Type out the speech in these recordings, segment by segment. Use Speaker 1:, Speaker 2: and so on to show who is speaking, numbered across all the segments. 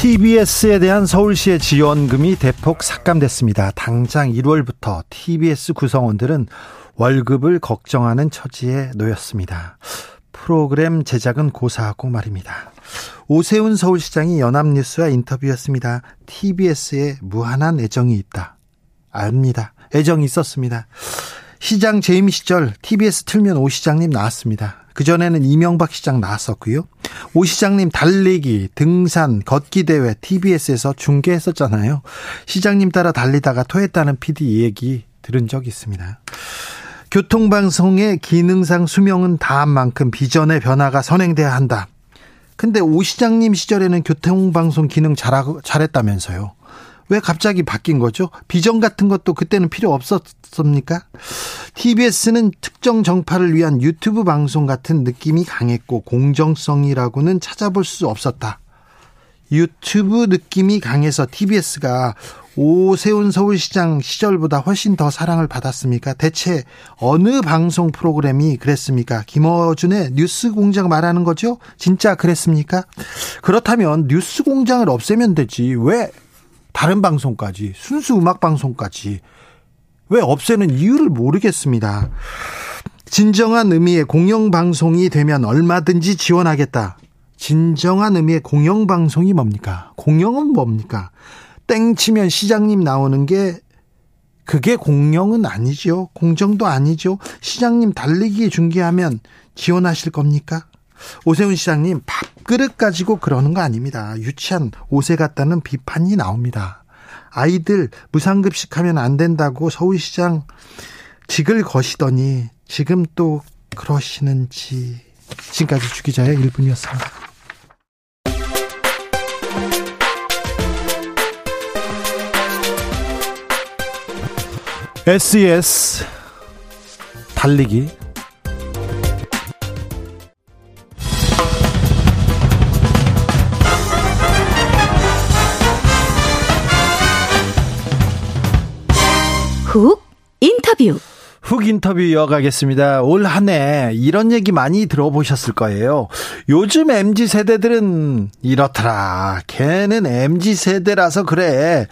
Speaker 1: TBS에 대한 서울시의 지원금이 대폭 삭감됐습니다. 당장 1월부터 TBS 구성원들은 월급을 걱정하는 처지에 놓였습니다. 프로그램 제작은 고사하고 말입니다. 오세훈 서울시장이 연합뉴스와 인터뷰했습니다. TBS에 무한한 애정이 있다. 압니다. 애정이 있었습니다. 시장 재임 시절 TBS 틀면 오 시장님 나왔습니다. 그전에는 이명박 시장 나왔었고요. 오 시장님 달리기, 등산, 걷기 대회 TBS에서 중계했었잖아요. 시장님 따라 달리다가 토했다는 PD 얘기 들은 적 있습니다. 교통방송의 기능상 수명은 다한 만큼 비전의 변화가 선행돼야 한다. 근데 오 시장님 시절에는 교통방송 기능 잘하고, 잘했다면서요. 왜 갑자기 바뀐 거죠? 비전 같은 것도 그때는 필요 없었습니까? TBS는 특정 정파를 위한 유튜브 방송 같은 느낌이 강했고 공정성이라고는 찾아볼 수 없었다. 유튜브 느낌이 강해서 TBS가 오세훈 서울시장 시절보다 훨씬 더 사랑을 받았습니까? 대체 어느 방송 프로그램이 그랬습니까? 김어준의 뉴스 공장 말하는 거죠? 진짜 그랬습니까? 그렇다면 뉴스 공장을 없애면 되지. 왜 다른 방송까지 순수 음악 방송까지 왜 없애는 이유를 모르겠습니다. 진정한 의미의 공영 방송이 되면 얼마든지 지원하겠다. 진정한 의미의 공영 방송이 뭡니까? 공영은 뭡니까? 땡 치면 시장님 나오는 게 그게 공영은 아니죠. 공정도 아니죠. 시장님 달리기 중계하면 지원하실 겁니까? 오세훈 시장님 밥그릇 가지고 그러는 거 아닙니다. 유치한 옷에 같다는 비판이 나옵니다. 아이들 무상급식 하면 안 된다고 서울시장 직을 거시더니 지금 또 그러시는지 지금까지 주기자의 1분이었습니다. SES 달리기
Speaker 2: 훅 인터뷰.
Speaker 1: 훅 인터뷰 이어가겠습니다. 올 한 해 이런 얘기 많이 들어보셨을 거예요. 요즘 MZ 세대들은 이렇더라. 걔는 MZ 세대라서 그래.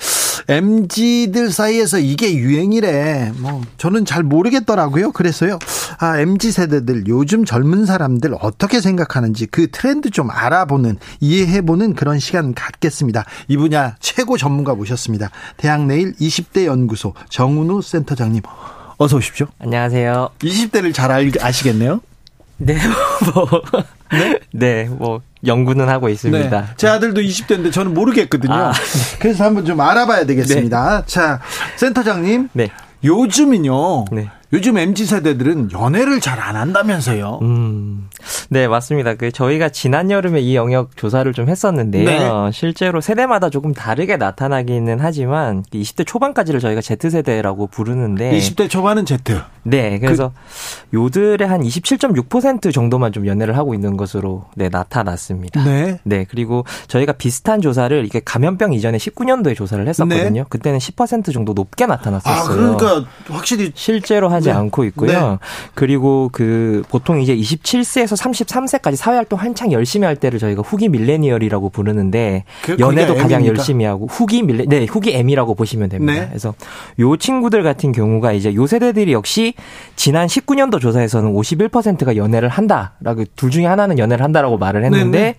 Speaker 1: MZ들 사이에서 이게 유행이래. 뭐 저는 잘 모르겠더라고요. 그래서요. 아, MZ 세대들 요즘 젊은 사람들 어떻게 생각하는지 그 트렌드 좀 알아보는 이해해 보는 그런 시간 갖겠습니다. 이 분야 최고 전문가 모셨습니다. 대학 내일 20대 연구소 정은우 센터장님 어서 오십시오.
Speaker 3: 안녕하세요.
Speaker 1: 20대를 잘 알, 아시겠네요.
Speaker 3: 네, 뭐, 네? 네, 뭐, 연구는 하고 있습니다.
Speaker 1: 네. 제 아들도 20대인데 저는 모르겠거든요. 아, 네. 그래서 한번 좀 알아봐야 되겠습니다. 네. 자, 센터장님. 네. 요즘은요. 네. 요즘 MZ 세대들은 연애를 잘 안 한다면서요. 음.
Speaker 3: 네, 맞습니다. 그 저희가 지난 여름에 이 영역 조사를 좀 했었는데요. 네. 실제로 세대마다 조금 다르게 나타나기는 하지만 20대 초반까지를 저희가 Z세대라고 부르는데
Speaker 1: 20대 초반은 Z.
Speaker 3: 네, 그래서 그... 요들의 한 27.6% 정도만 좀 연애를 하고 있는 것으로 네, 나타났습니다. 네. 네, 그리고 저희가 비슷한 조사를 이게 감염병 이전에 19년도에 조사를 했었거든요. 네. 그때는 10% 정도 높게 나타났었어요. 아,
Speaker 1: 그러니까 확실히
Speaker 3: 실제로 하지 네. 않고 있고요. 네. 그리고 그 보통 이제 27세에서 33세까지 사회활동 한창 열심히 할 때를 저희가 후기 밀레니얼이라고 부르는데 그, 연애도 가장 M입니까? 열심히 하고 후기 밀레 네 후기 M이라고 보시면 됩니다. 네. 그래서 요 친구들 같은 경우가 이제 요 세대들이 역시 지난 19년도 조사에서는 51%가 연애를 한다라고 둘 중에 하나는 연애를 한다라고 말을 했는데 네네.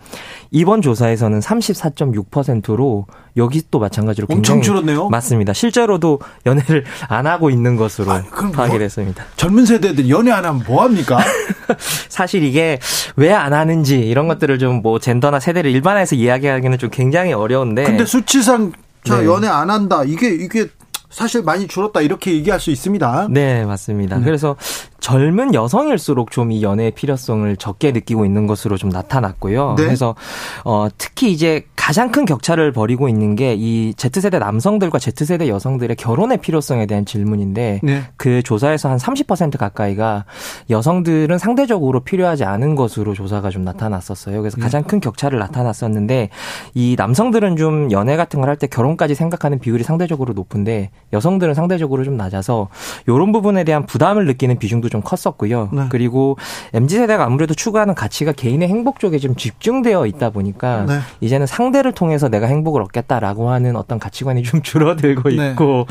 Speaker 3: 이번 조사에서는 34.6%로 여기 또 마찬가지로
Speaker 1: 굉장히 줄었네요.
Speaker 3: 맞습니다. 실제로도 연애를 안 하고 있는 것으로 아, 파악이 뭐, 됐습니다.
Speaker 1: 젊은 세대들 연애 안 하면 뭐 합니까?
Speaker 3: 사실 이게 왜 안 하는지 이런 것들을 좀 뭐 젠더나 세대를 일반화해서 이야기하기는 좀 굉장히 어려운데.
Speaker 1: 근데 수치상 자 네. 연애 안 한다. 이게 이게 사실 많이 줄었다 이렇게 얘기할 수 있습니다.
Speaker 3: 네, 맞습니다. 네. 그래서 젊은 여성일수록 좀 이 연애의 필요성을 적게 느끼고 있는 것으로 좀 나타났고요. 네. 그래서 어 특히 이제 가장 큰 격차를 벌이고 있는 게 이 Z세대 남성들과 Z세대 여성들의 결혼의 필요성에 대한 질문인데 네. 그 조사에서 한 30% 가까이가 여성들은 상대적으로 필요하지 않은 것으로 조사가 좀 나타났었어요. 그래서 네. 가장 큰 격차를 나타났었는데 이 남성들은 좀 연애 같은 걸 할 때 결혼까지 생각하는 비율이 상대적으로 높은데 여성들은 상대적으로 좀 낮아서 이런 부분에 대한 부담을 느끼는 비중도 좀 컸었고요. 네. 그리고 MZ 세대가 아무래도 추구하는 가치가 개인의 행복 쪽에 좀 집중되어 있다 보니까 네. 이제는 상대를 통해서 내가 행복을 얻겠다라고 하는 어떤 가치관이 좀 줄어들고 네. 있고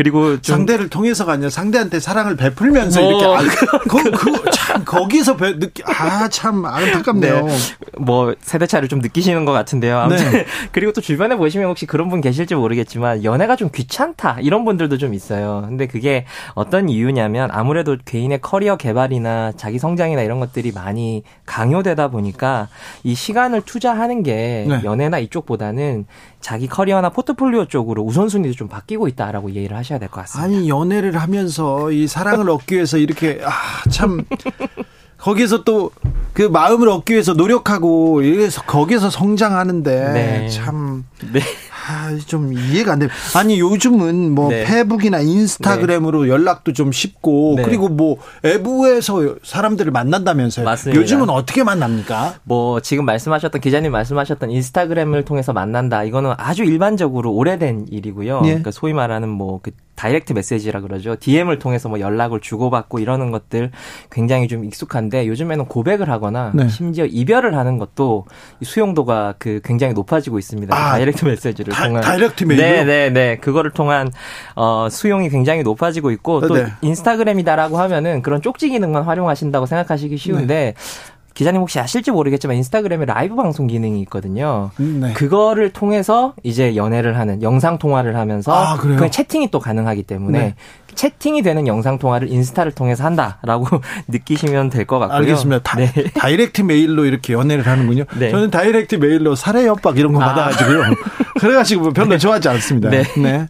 Speaker 3: 그리고
Speaker 1: 상대를 통해서가 아니라 상대한테 사랑을 베풀면서 뭐. 이렇게 아, 그, 그, 참 거기서 배, 느끼 아참 안타깝네요. 네.
Speaker 3: 뭐 세대 차를 좀 느끼시는 것 같은데요. 아무튼 네. 그리고 또 주변에 보시면 혹시 그런 분 계실지 모르겠지만 연애가 좀 귀찮다 이런 분들도 좀 있어요. 근데 그게 어떤 이유냐면 아무래도 개인의 커리어 개발이나 자기 성장이나 이런 것들이 많이 강요되다 보니까 이 시간을 투자하는 게 네. 연애나 이쪽보다는 자기 커리어나 포트폴리오 쪽으로 우선순위도 좀 바뀌고 있다라고 이해를 하 셔야 될 것 같습니다.
Speaker 1: 아니 연애를 하면서 이 사랑을 얻기 위해서 이렇게 아참 거기에서 또 그 마음을 얻기 위해서 노력하고 이래서 거기에서 성장하는데 네. 참 네. 아, 좀 이해가 안 돼. 아니 요즘은 뭐 네. 페북이나 인스타그램으로 네. 연락도 좀 쉽고 네. 그리고 뭐 외부에서 사람들을 만난다면서요. 맞습니다. 요즘은 어떻게 만납니까?
Speaker 3: 뭐 지금 말씀하셨던 기자님 말씀하셨던 인스타그램을 통해서 만난다. 이거는 아주 일반적으로 오래된 일이고요. 네. 그러니까 소위 말하는 뭐 그 direct message라 그러죠. DM을 통해서 뭐 연락을 주고받고 이러는 것들 굉장히 좀 익숙한데 요즘에는 고백을 하거나 네. 심지어 이별을 하는 것도 수용도가 그 굉장히 높아지고 있습니다. 아, direct message를 다, 통한
Speaker 1: direct mail
Speaker 3: 네, 네, 네. 그거를 통한 어 수용이 굉장히 높아지고 있고 또 네. 인스타그램이다라고 하면은 그런 쪽지 기능만 활용하신다고 생각하시기 쉬운데 네. 기자님 혹시 아실지 모르겠지만 인스타그램에 라이브 방송 기능이 있거든요. 음, 네. 그거를 통해서 이제 연애를 하는 영상 통화를 하면서 아, 그 채팅이 또 가능하기 때문에 네. 채팅이 되는 영상 통화를 인스타를 통해서 한다라고 느끼시면 될 것 같고요.
Speaker 1: 알겠습니다. 다, 네. 이렉트 메일로 이렇게 연애를 하는군요. 네. 저는 direct mail로 살해 협박 이런 거 아. 받아가지고요. 그래가지고 별로 좋아하지 않습니다. 네. 네.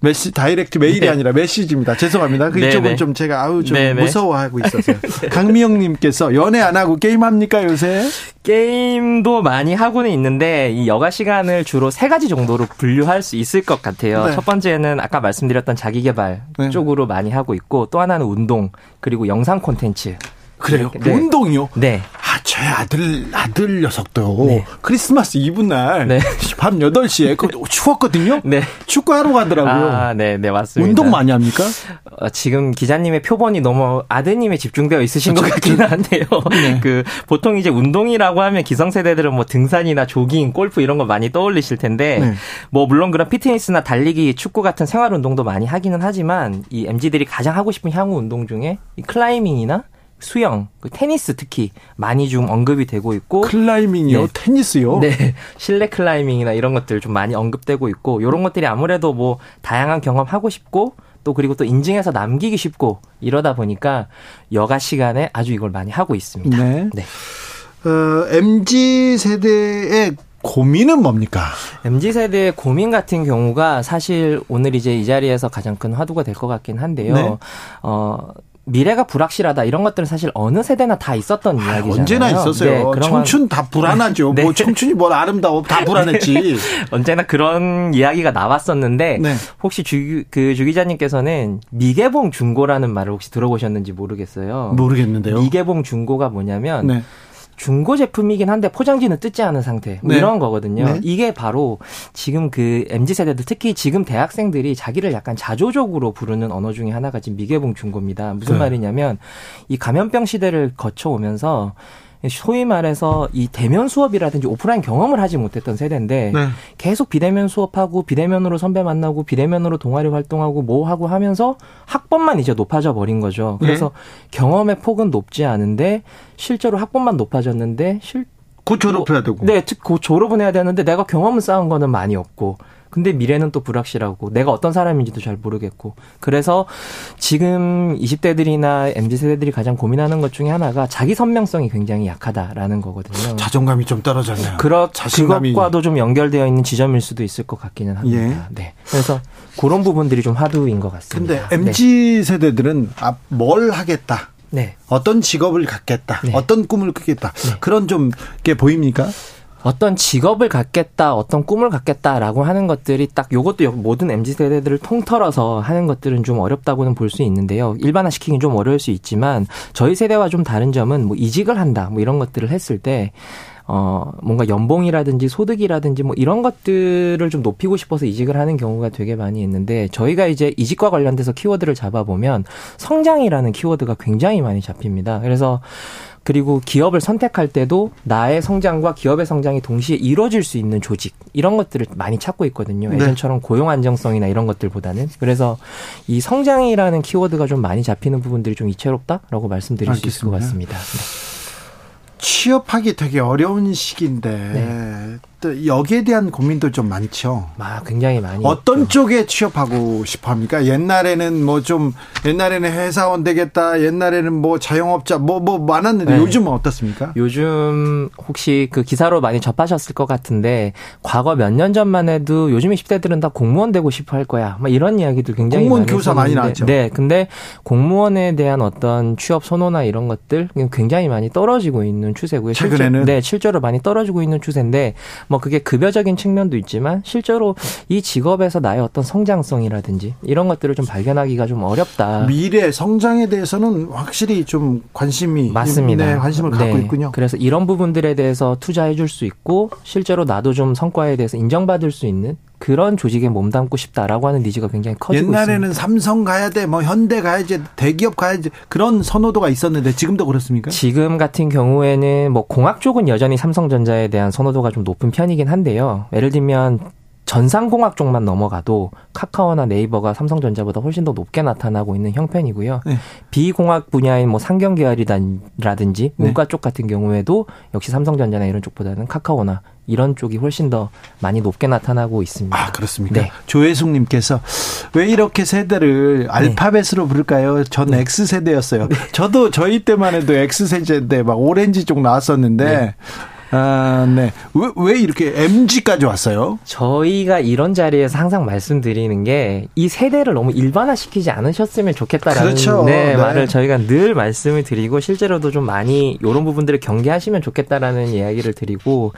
Speaker 1: 메시 direct mail이 네. 아니라 메시지입니다. 죄송합니다. 그 네, 이쪽은 네. 좀 제가 아우 좀 무서워하고 있어서요. 강미영님께서 연애 안 하고 게임 합니까 요새?
Speaker 3: 게임도 많이 하고는 있는데 이 여가 시간을 주로 세 가지 정도로 분류할 수 있을 것 같아요. 첫 번째는 아까 말씀드렸던 자기 개발 쪽. 쪽으로 많이 하고 있고 또 하나는 운동 그리고 영상 콘텐츠.
Speaker 1: 그래요? 네. 운동이요?
Speaker 3: 네.
Speaker 1: 아, 제 아들, 아들 녀석도 네. 크리스마스 이브 날, 네. 밤 8시에, 그 추웠거든요? 네. 축구하러 가더라고요.
Speaker 3: 아, 네, 네, 맞습니다.
Speaker 1: 운동 많이 합니까?
Speaker 3: 어, 지금 기자님의 표본이 너무 아드님에 집중되어 있으신 것 같기는 한데요. 네. 그, 보통 이제 운동이라고 하면 기성세대들은 뭐 등산이나 조깅, 골프 이런 거 많이 떠올리실 텐데, 네. 뭐, 물론 그런 피트니스나 달리기, 축구 같은 생활 운동도 많이 하기는 하지만, 이 MG들이 가장 하고 싶은 향후 운동 중에 이 클라이밍이나 수영, 그 테니스 특히 많이 좀 언급이 되고 있고
Speaker 1: 클라이밍이요, 네. 테니스요?
Speaker 3: 네, 실내 클라이밍이나 이런 것들 좀 많이 언급되고 있고 이런 것들이 아무래도 뭐 다양한 경험 하고 싶고 또 그리고 또 인증해서 남기기 쉽고 이러다 보니까 여가 시간에 아주 이걸 많이 하고 있습니다. 네. 네.
Speaker 1: 어, MZ 세대의 고민은 뭡니까?
Speaker 3: MZ 세대의 고민 같은 경우가 사실 오늘 이제 이 자리에서 가장 큰 화두가 될 것 같긴 한데요. 네. 어, 미래가 불확실하다 이런 것들은 사실 어느 세대나 다 있었던 아, 이야기잖아요.
Speaker 1: 언제나 있었어요. 네, 청춘 다 불안하죠. 네. 뭐 청춘이 뭐 아름다워 다 불안했지. 네.
Speaker 3: 언제나 그런 이야기가 나왔었는데 네. 혹시 주, 그 주 기자님께서는 미개봉 중고라는 말을 혹시 들어보셨는지 모르겠어요.
Speaker 1: 모르겠는데요.
Speaker 3: 미개봉 중고가 뭐냐면 네. 중고 제품이긴 한데 포장지는 뜯지 않은 상태 뭐 네. 이런 거거든요. 네. 이게 바로 지금 그 mz 세대들 특히 지금 대학생들이 자기를 약간 자조적으로 부르는 언어 중에 하나가 지금 미개봉 중고입니다. 무슨 네. 말이냐면 이 감염병 시대를 거쳐 오면서 소위 말해서 이 대면 수업이라든지 오프라인 경험을 하지 못했던 세대인데 네. 계속 비대면 수업하고 비대면으로 선배 만나고 비대면으로 동아리 활동하고 뭐 하고 하면서 학번만 이제 높아져 버린 거죠. 그래서 네. 경험의 폭은 높지 않은데 실제로 학번만 높아졌는데 실
Speaker 1: 곧 졸업해야 되고.
Speaker 3: 네, 곧 졸업은 해야 되는데 내가 경험을 쌓은 거는 많이 없고. 근데 미래는 또 불확실하고 내가 어떤 사람인지도 잘 모르겠고 그래서 지금 20대들이나 MZ 세대들이 가장 고민하는 것 중에 하나가 자기 선명성이 굉장히 약하다라는 거거든요.
Speaker 1: 자존감이 좀 떨어졌네요.
Speaker 3: 그렇 자신감이... 그것과도 좀 연결되어 있는 지점일 수도 있을 것 같기는 합니다. 예. 네. 그래서 그런 부분들이 좀 화두인 것 같습니다.
Speaker 1: 근데 MZ 네. 세대들은 아, 뭘 하겠다. 네. 어떤 직업을 갖겠다. 네. 어떤 꿈을 꾸겠다. 네. 그런 좀 게 보입니까?
Speaker 3: 어떤 직업을 갖겠다, 어떤 꿈을 갖겠다라고 하는 것들이 딱 요것도 모든 MZ 세대들을 통틀어서 하는 것들은 좀 어렵다고는 볼 수 있는데요. 일반화시키긴 좀 어려울 수 있지만 저희 세대와 좀 다른 점은 뭐 이직을 한다, 뭐 이런 것들을 했을 때 어, 뭔가 연봉이라든지 소득이라든지 뭐 이런 것들을 좀 높이고 싶어서 이직을 하는 경우가 되게 많이 있는데 저희가 이제 이직과 관련돼서 키워드를 잡아보면 성장이라는 키워드가 굉장히 많이 잡힙니다. 그래서 그리고 기업을 선택할 때도 나의 성장과 기업의 성장이 동시에 이루어질 수 있는 조직 이런 것들을 많이 찾고 있거든요. 네. 예전처럼 고용 안정성이나 이런 것들보다는 그래서 이 성장이라는 키워드가 좀 많이 잡히는 부분들이 좀 이채롭다라고 말씀드릴 알겠습니다. 수 있을 것 같습니다. 네.
Speaker 1: 취업하기 되게 어려운 시기인데 네. 또 여기에 대한 고민도 좀 많죠.
Speaker 3: 아, 굉장히 많이.
Speaker 1: 어떤 있죠. 쪽에 취업하고 싶어 합니까? 옛날에는 뭐 좀 옛날에는 회사원 되겠다. 옛날에는 뭐 자영업자 뭐뭐 뭐 많았는데 네. 요즘은 어떻습니까?
Speaker 3: 요즘 혹시 그 기사로 많이 접하셨을 것 같은데 과거 몇 년 전만 해도 요즘 20대들은 다 공무원 되고 싶어 할 거야. 막 이런 이야기들 굉장히
Speaker 1: 공무원 많이 교사 많이 나왔죠.
Speaker 3: 네. 근데 공무원에 대한 어떤 취업 선호나 이런 것들 굉장히 많이 떨어지고 있는 추세고요.
Speaker 1: 최근에는
Speaker 3: 실제, 네, 실제로 많이 떨어지고 있는 추세인데 뭐 그게 급여적인 측면도 있지만 실제로 이 직업에서 나의 어떤 성장성이라든지 이런 것들을 좀 발견하기가 좀 어렵다.
Speaker 1: 미래 성장에 대해서는 확실히 좀 관심이
Speaker 3: 맞습니다.
Speaker 1: 네, 관심을 갖고
Speaker 3: 네.
Speaker 1: 있군요.
Speaker 3: 그래서 이런 부분들에 대해서 투자해 줄 수 있고 실제로 나도 좀 성과에 대해서 인정받을 수 있는 그런 조직에 몸담고 싶다라고 하는 니즈가 굉장히 커지고
Speaker 1: 옛날에는
Speaker 3: 있습니다.
Speaker 1: 삼성 가야 돼, 뭐 현대 가야지, 대기업 가야지 그런 선호도가 있었는데 지금도 그렇습니까?
Speaker 3: 지금 같은 경우에는 뭐 공학 쪽은 여전히 삼성전자에 대한 선호도가 좀 높은 편이긴 한데요. 예를 들면 전상공학 쪽만 넘어가도 카카오나 네이버가 삼성전자보다 훨씬 더 높게 나타나고 있는 형편이고요. 네. 비공학 분야인 뭐 상경 계열이라든지 네. 문과 네. 쪽 같은 경우에도 역시 삼성전자나 이런 쪽보다는 카카오나 이런 쪽이 훨씬 더 많이 높게 나타나고 있습니다.
Speaker 1: 아, 그렇습니까? 네. 조혜숙님께서 왜 이렇게 세대를 네. 알파벳으로 부를까요? 전 네. X세대였어요. 네. 저도 저희 때만 해도 X세대인데 막 오렌지 쪽 나왔었는데 네. 아, 네. 왜, 왜 이렇게 MG까지 왔어요?
Speaker 3: 저희가 이런 자리에서 항상 말씀드리는 게 이 세대를 너무 일반화시키지 않으셨으면 좋겠다라는
Speaker 1: 그렇죠.
Speaker 3: 네, 네. 말을 저희가 늘 말씀을 드리고 실제로도 좀 많이 이런 부분들을 경계하시면 좋겠다라는 이야기를 드리고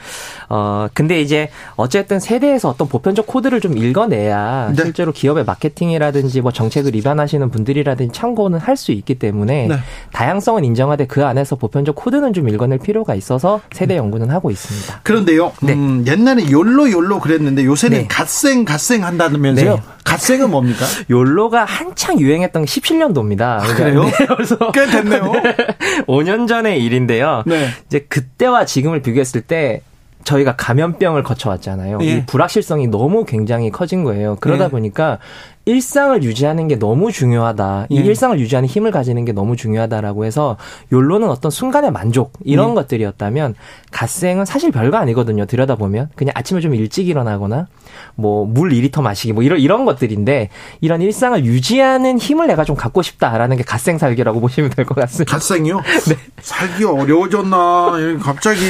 Speaker 3: 어 근데 이제 어쨌든 세대에서 어떤 보편적 코드를 좀 읽어내야 네. 실제로 기업의 마케팅이라든지 뭐 정책을 입안하시는 분들이라든지 참고는 할 수 있기 때문에 네. 다양성은 인정하되 그 안에서 보편적 코드는 좀 읽어낼 필요가 있어서 세대 연구 연구는 하고 있습니다.
Speaker 1: 그런데요, 네. 음, 옛날에 욜로 욜로 그랬는데 요새는 네. 갓생 갓생 한다면서요? 네. 갓생은 뭡니까?
Speaker 3: 욜로가 한창 유행했던 게 17년도입니다. 아,
Speaker 1: 그래요? 네, 그래서 꽤 됐네요.
Speaker 3: 5년 전의 일인데요. 네. 이제 그때와 지금을 비교했을 때 저희가 감염병을 거쳐왔잖아요. 예. 이 불확실성이 너무 굉장히 커진 거예요. 그러다 예. 보니까 일상을 유지하는 게 너무 중요하다. 이 예. 일상을 유지하는 힘을 가지는 게 너무 중요하다라고 해서 욜로는 어떤 순간의 만족 이런 예. 것들이었다면 갓생은 사실 별거 아니거든요. 들여다보면 그냥 아침에 좀 일찍 일어나거나 뭐 물 2리터 마시기 뭐 이런 이런 것들인데 이런 일상을 유지하는 힘을 내가 좀 갖고 싶다라는 게 갓생 살기라고 보시면 될 것 같습니다.
Speaker 1: 갓생이요? 네. 살기 어려워졌나? 갑자기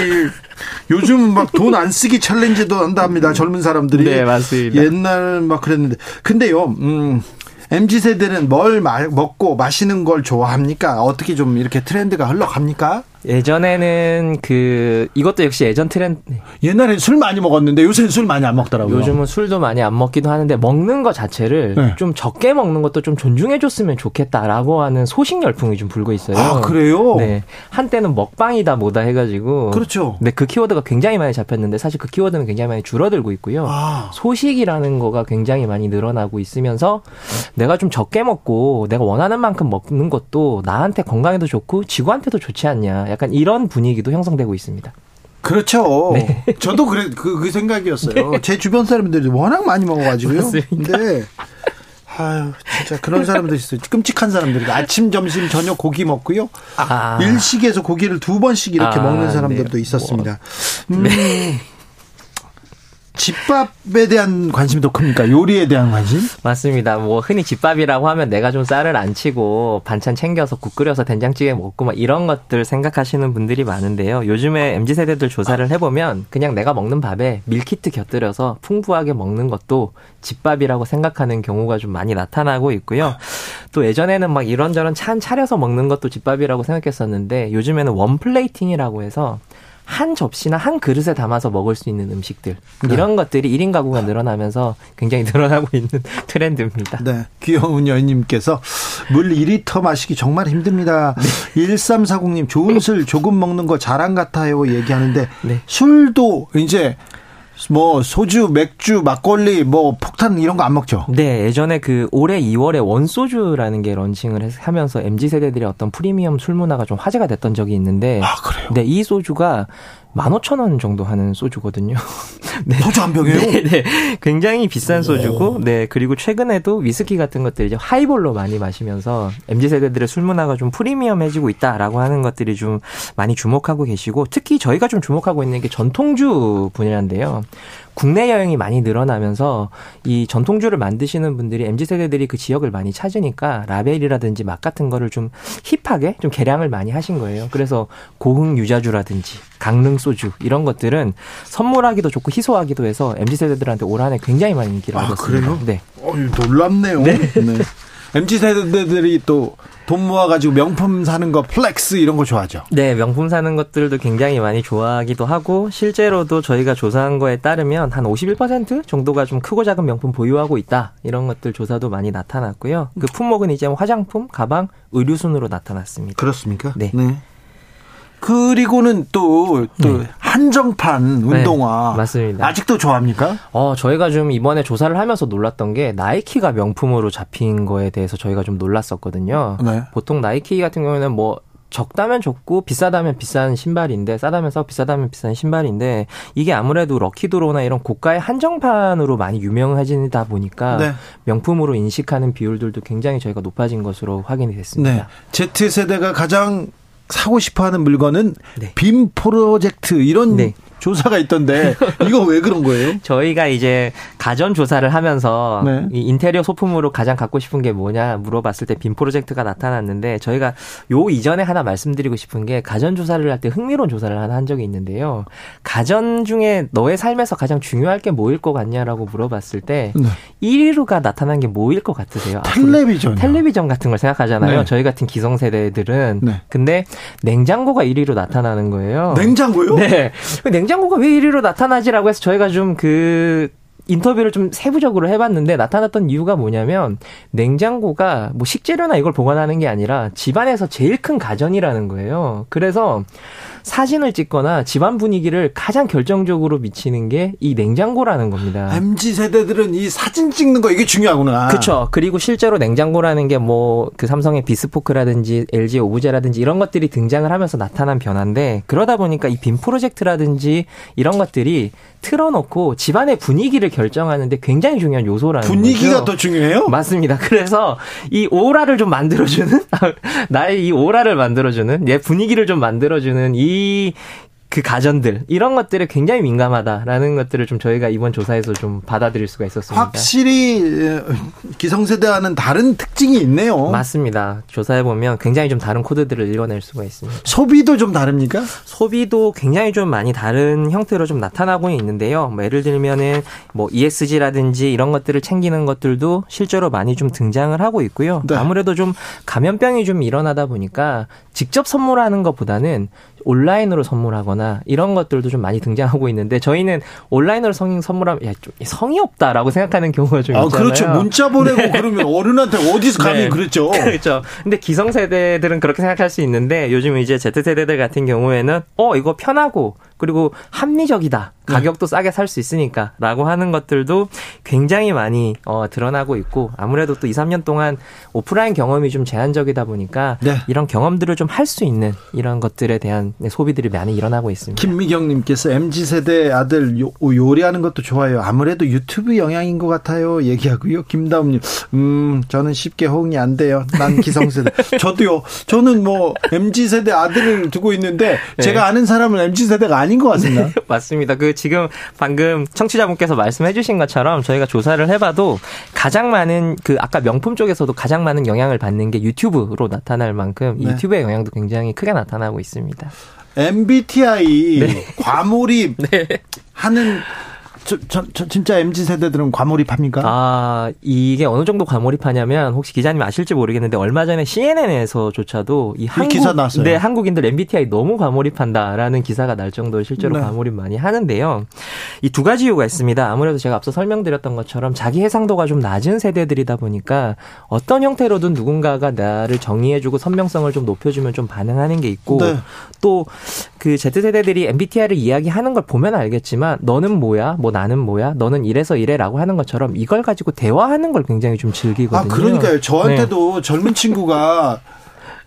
Speaker 1: 요즘 막 돈 안 쓰기 챌린지도 한답니다. 젊은 사람들이.
Speaker 3: 네, 맞습니다.
Speaker 1: 옛날 막 그랬는데. 근데요, 음, MZ 세대는 뭘 먹고 마시는 걸 좋아합니까? 어떻게 좀 이렇게 트렌드가 흘러갑니까?
Speaker 3: 예전에는 그 이것도 역시 예전 트렌드
Speaker 1: 옛날에 술 많이 먹었는데 요새는 술 많이 안 먹더라고요.
Speaker 3: 요즘은 술도 많이 안 먹기도 하는데 먹는 것 자체를 네. 좀 적게 먹는 것도 좀 존중해 줬으면 좋겠다라고 하는 소식 열풍이 좀 불고 있어요.
Speaker 1: 아, 그래요?
Speaker 3: 네. 한때는 먹방이다 뭐다 해 가지고
Speaker 1: 그렇죠.
Speaker 3: 네, 그 키워드가 굉장히 많이 잡혔는데 사실 그 키워드는 굉장히 많이 줄어들고 있고요. 아. 소식이라는 거가 굉장히 많이 늘어나고 있으면서 내가 좀 적게 먹고 내가 원하는 만큼 먹는 것도 나한테 건강에도 좋고 지구한테도 좋지 않냐. 약간 이런 분위기도 형성되고 있습니다.
Speaker 1: 그렇죠. 네. 저도 그래 그, 그 생각이었어요. 네. 제 주변 사람들이 워낙 많이 먹어가지고요. 맞습니다. 근데 아유 진짜 그런 사람들 있어요. 끔찍한 사람들이 아침, 점심, 저녁 고기 먹고요. 아. 일식에서 고기를 두 번씩 이렇게 아, 먹는 사람들도 네. 있었습니다. 뭐. 음. 집밥에 대한 관심도 큽니까? 요리에 대한 관심?
Speaker 3: 맞습니다. 뭐 흔히 집밥이라고 하면 내가 좀 쌀을 안치고 반찬 챙겨서 국 끓여서 된장찌개 먹고 막 이런 것들 생각하시는 분들이 많은데요. 요즘에 MZ 세대들 조사를 해보면 그냥 내가 먹는 밥에 밀키트 곁들여서 풍부하게 먹는 것도 집밥이라고 생각하는 경우가 좀 많이 나타나고 있고요. 또 예전에는 막 이런저런 찬 차려서 먹는 것도 집밥이라고 생각했었는데 요즘에는 one plating이라고 해서 한 접시나 한 그릇에 담아서 먹을 수 있는 음식들 네. 이런 것들이 1인 가구가 늘어나면서 굉장히 늘어나고 있는 트렌드입니다.
Speaker 1: 네. 귀여운 여인님께서 물 2리터 마시기 정말 힘듭니다. 네. 1340님 좋은 술 조금 먹는 거 자랑 같아요 얘기하는데 네. 술도 이제 뭐 소주, 맥주, 막걸리, 뭐 폭탄 이런 거 안 먹죠?
Speaker 3: 네, 예전에 그 올해 2월에 원소주라는 게 런칭을 하면서 MZ 세대들의 어떤 프리미엄 술 문화가 좀 화제가 됐던 적이 있는데
Speaker 1: 아, 그래요?
Speaker 3: 네, 이 소주가 15,000원 정도 하는 소주거든요.
Speaker 1: 네. 소주 한 병이에요?
Speaker 3: 네, 네. 굉장히 비싼 소주고, 네. 그리고 최근에도 위스키 같은 것들 이제 하이볼로 많이 마시면서 MZ세대들의 술 문화가 좀 프리미엄해지고 있다라고 하는 것들이 좀 많이 주목하고 계시고, 특히 저희가 좀 주목하고 있는 게 전통주 분야인데요. 국내 여행이 많이 늘어나면서 이 전통주를 만드시는 분들이 MZ 세대들이 그 지역을 많이 찾으니까 라벨이라든지 맛 같은 거를 좀 힙하게 좀 개량을 많이 하신 거예요. 그래서 고흥 유자주라든지 강릉 소주 이런 것들은 선물하기도 좋고 희소 하기도 해서 MZ 세대들한테 올 한해 굉장히 많이 인기를 아, 얻었습니다.
Speaker 1: 그래요? 네. 어, 놀랍네요. 네. 네. MZ 세대들이 또 돈 모아가지고 명품 사는 거, flex 이런 거 좋아하죠?
Speaker 3: 네, 명품 사는 것들도 굉장히 많이 좋아하기도 하고, 실제로도 저희가 조사한 거에 따르면 한 51% 정도가 좀 크고 작은 명품 보유하고 있다. 이런 것들 조사도 많이 나타났고요. 그 품목은 이제 화장품, 가방, 의류 순으로 나타났습니다.
Speaker 1: 그렇습니까? 네. 네. 그리고는 또, 또, 네. 한정판 네, 운동화. 네, 맞습니다. 아직도 좋아합니까?
Speaker 3: 어, 저희가 좀 이번에 조사를 하면서 놀랐던 게 나이키가 명품으로 잡힌 거에 대해서 저희가 좀 놀랐었거든요. 네. 보통 나이키 같은 경우에는 뭐 적다면 적고 비싸다면 비싼 신발인데 싸다면 싸고 비싸다면 비싼 신발인데 이게 아무래도 럭키드로나 이런 고가의 한정판으로 많이 유명해지다 보니까 네. 명품으로 인식하는 비율들도 굉장히 저희가 높아진 것으로 확인이 됐습니다. 네.
Speaker 1: Z세대가 가장 사고 싶어 하는 물건은 네. 빔 프로젝트 이런 네. 조사가 있던데 이거 왜 그런 거예요?
Speaker 3: 저희가 이제 가전 조사를 하면서 네. 이 인테리어 소품으로 가장 갖고 싶은 게 뭐냐 물어봤을 때 빔 프로젝트가 나타났는데 저희가 요 이전에 하나 말씀드리고 싶은 게 가전 조사를 할 때 흥미로운 조사를 하나 한 적이 있는데요. 가전 중에 너의 삶에서 가장 중요할 게 뭐일 것 같냐라고 물어봤을 때 네. 1위로가 나타난 게 뭐일 것 같으세요?
Speaker 1: 텔레비전.
Speaker 3: 텔레비전 같은 걸 생각하잖아요. 네. 저희 같은 기성세대들은. 네. 근데 냉장고가 1위로 나타나는 거예요.
Speaker 1: 냉장고요?
Speaker 3: 네. 냉장고가 왜 1위로 나타나지라고 해서 저희가 좀그 인터뷰를 좀 세부적으로 해봤는데 나타났던 이유가 뭐냐면 냉장고가 뭐 식재료나 이걸 보관하는 게 아니라 집안에서 제일 큰 가전이라는 거예요. 그래서 사진을 찍거나 집안 분위기를 가장 결정적으로 미치는 게 이 냉장고라는 겁니다.
Speaker 1: MZ 세대들은 이 사진 찍는 거 이게 중요하구나.
Speaker 3: 그렇죠. 그리고 실제로 냉장고라는 게 뭐 그 삼성의 비스포크라든지 LG 오브제라든지 이런 것들이 등장을 하면서 나타난 변화인데 그러다 보니까 이 빔 프로젝트라든지 이런 것들이 틀어놓고 집안의 분위기를 결정하는데 굉장히 중요한 요소라는
Speaker 1: 분위기가
Speaker 3: 거죠.
Speaker 1: 더 중요해요?
Speaker 3: 맞습니다. 그래서 이 오라를 좀 만들어주는 나의 이 오라를 만들어주는 내 분위기를 좀 만들어주는 이그 가전들 이런 것들에 굉장히 민감하다라는 것들을 좀 저희가 이번 조사에서 좀 받아들일 수가 있었습니다.
Speaker 1: 확실히 기성세대와는 다른 특징이 있네요.
Speaker 3: 맞습니다. 조사해 보면 굉장히 좀 다른 코드들을 읽어낼 수가 있습니다.
Speaker 1: 소비도 좀 다릅니까?
Speaker 3: 소비도 굉장히 좀 많이 다른 형태로 좀 나타나고 있는데요. 뭐 예를 들면은 뭐 ESG라든지 이런 것들을 챙기는 것들도 실제로 많이 좀 등장을 하고 있고요. 네. 아무래도 좀 감염병이 좀 일어나다 보니까 직접 선물하는 것보다는 온라인으로 선물하거나 이런 것들도 좀 많이 등장하고 있는데 저희는 온라인으로 성 선물하면 야, 좀 성의 없다라고 생각하는 경우가 좀 아, 있잖아요.
Speaker 1: 그렇죠. 문자 보내고 네. 그러면 어른한테 어디서 감히 네. 그랬죠.
Speaker 3: 그렇죠. 근데 기성세대들은 그렇게 생각할 수 있는데 요즘 이제 Z세대들 같은 경우에는 어 이거 편하고 그리고 합리적이다. 네. 가격도 네. 싸게 살 수 있으니까 라고 하는 것들도 굉장히 많이 어, 드러나고 있고 아무래도 또 2, 3년 동안 오프라인 경험이 좀 제한적이다 보니까 네. 이런 경험들을 좀 할 수 있는 이런 것들에 대한 소비들이 많이 일어나고 있습니다.
Speaker 1: 김미경 님께서 mz 세대 아들 요, 요리하는 것도 좋아요. 아무래도 유튜브 영향인 것 같아요. 얘기하고요. 김다음 님, 음 저는 쉽게 호응이 안 돼요. 난 기성세대. 저도요. 저는 뭐 mz 세대 아들을 두고 있는데 네. 제가 아는 사람은 mz 세대가 아니. 아닌 것 같습니다.
Speaker 3: 맞습니다. 그 지금 방금 청취자분께서 말씀해주신 것처럼 저희가 조사를 해봐도 가장 많은 그 아까 명품 쪽에서도 가장 많은 영향을 받는 게 유튜브로 나타날 만큼 네. 유튜브의 영향도 굉장히 크게 나타나고 있습니다.
Speaker 1: MBTI 네. 과몰입 네. 하는 저, 저, 저 진짜 MZ 세대들은 과몰입합니까?
Speaker 3: 아 이게 어느 정도 과몰입하냐면 혹시 기자님 아실지 모르겠는데 얼마 전에 CNN에서조차도 이 한국 기사 나왔어요. 네 한국인들 MBTI 너무 과몰입한다라는 기사가 날 정도로 실제로 네. 과몰입 많이 하는데요. 이 두 가지 이유가 있습니다. 아무래도 제가 앞서 설명드렸던 것처럼 자기 해상도가 좀 낮은 세대들이다 보니까 어떤 형태로든 누군가가 나를 정의해주고 선명성을 좀 높여주면 좀 반응하는 게 있고 네. 또 그 Z 세대들이 MBTI를 이야기하는 걸 보면 알겠지만 너는 뭐야 뭐 나는 뭐야? 너는 이래서 이래라고 하는 것처럼 이걸 가지고 대화하는 걸 굉장히 좀 즐기거든요.
Speaker 1: 아, 그러니까요. 저한테도 네. 젊은 친구가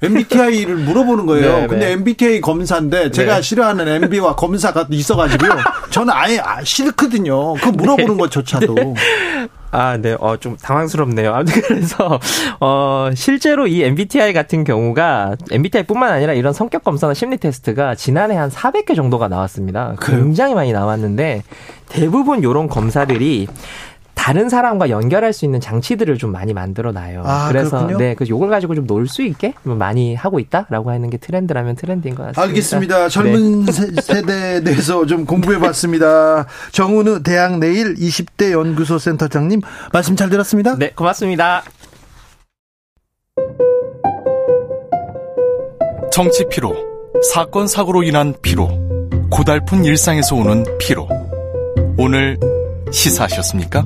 Speaker 1: MBTI를 물어보는 거예요. 네, 근데 네. MBTI 검사인데 제가 네. 싫어하는 MB와 검사가 있어가지고요. 저는 아예 아, 싫거든요. 그 물어보는 네. 것조차도. 네.
Speaker 3: 아, 네. 어, 좀 당황스럽네요. 아무튼 그래서, 어, 실제로 이 MBTI 같은 경우가 MBTI 뿐만 아니라 이런 성격 검사나 심리 테스트가 지난해 한 400개 정도가 나왔습니다. 굉장히 많이 나왔는데 대부분 요런 검사들이 다른 사람과 연결할 수 있는 장치들을 좀 많이 만들어 놔요. 아, 그래서 그렇군요? 네, 그 요걸 가지고 좀 놀 수 있게 많이 하고 있다라고 하는 게 트렌드라면 트렌드인 것 같습니다.
Speaker 1: 알겠습니다. 젊은 네. 세대에 대해서 좀 공부해 봤습니다. 정은우 대학 내일 20대 연구소 센터장님 말씀 잘 들었습니다.
Speaker 3: 네, 고맙습니다.
Speaker 2: 정치 피로, 사건 사고로 인한 피로, 고달픈 일상에서 오는 피로. 오늘 시사하셨습니까?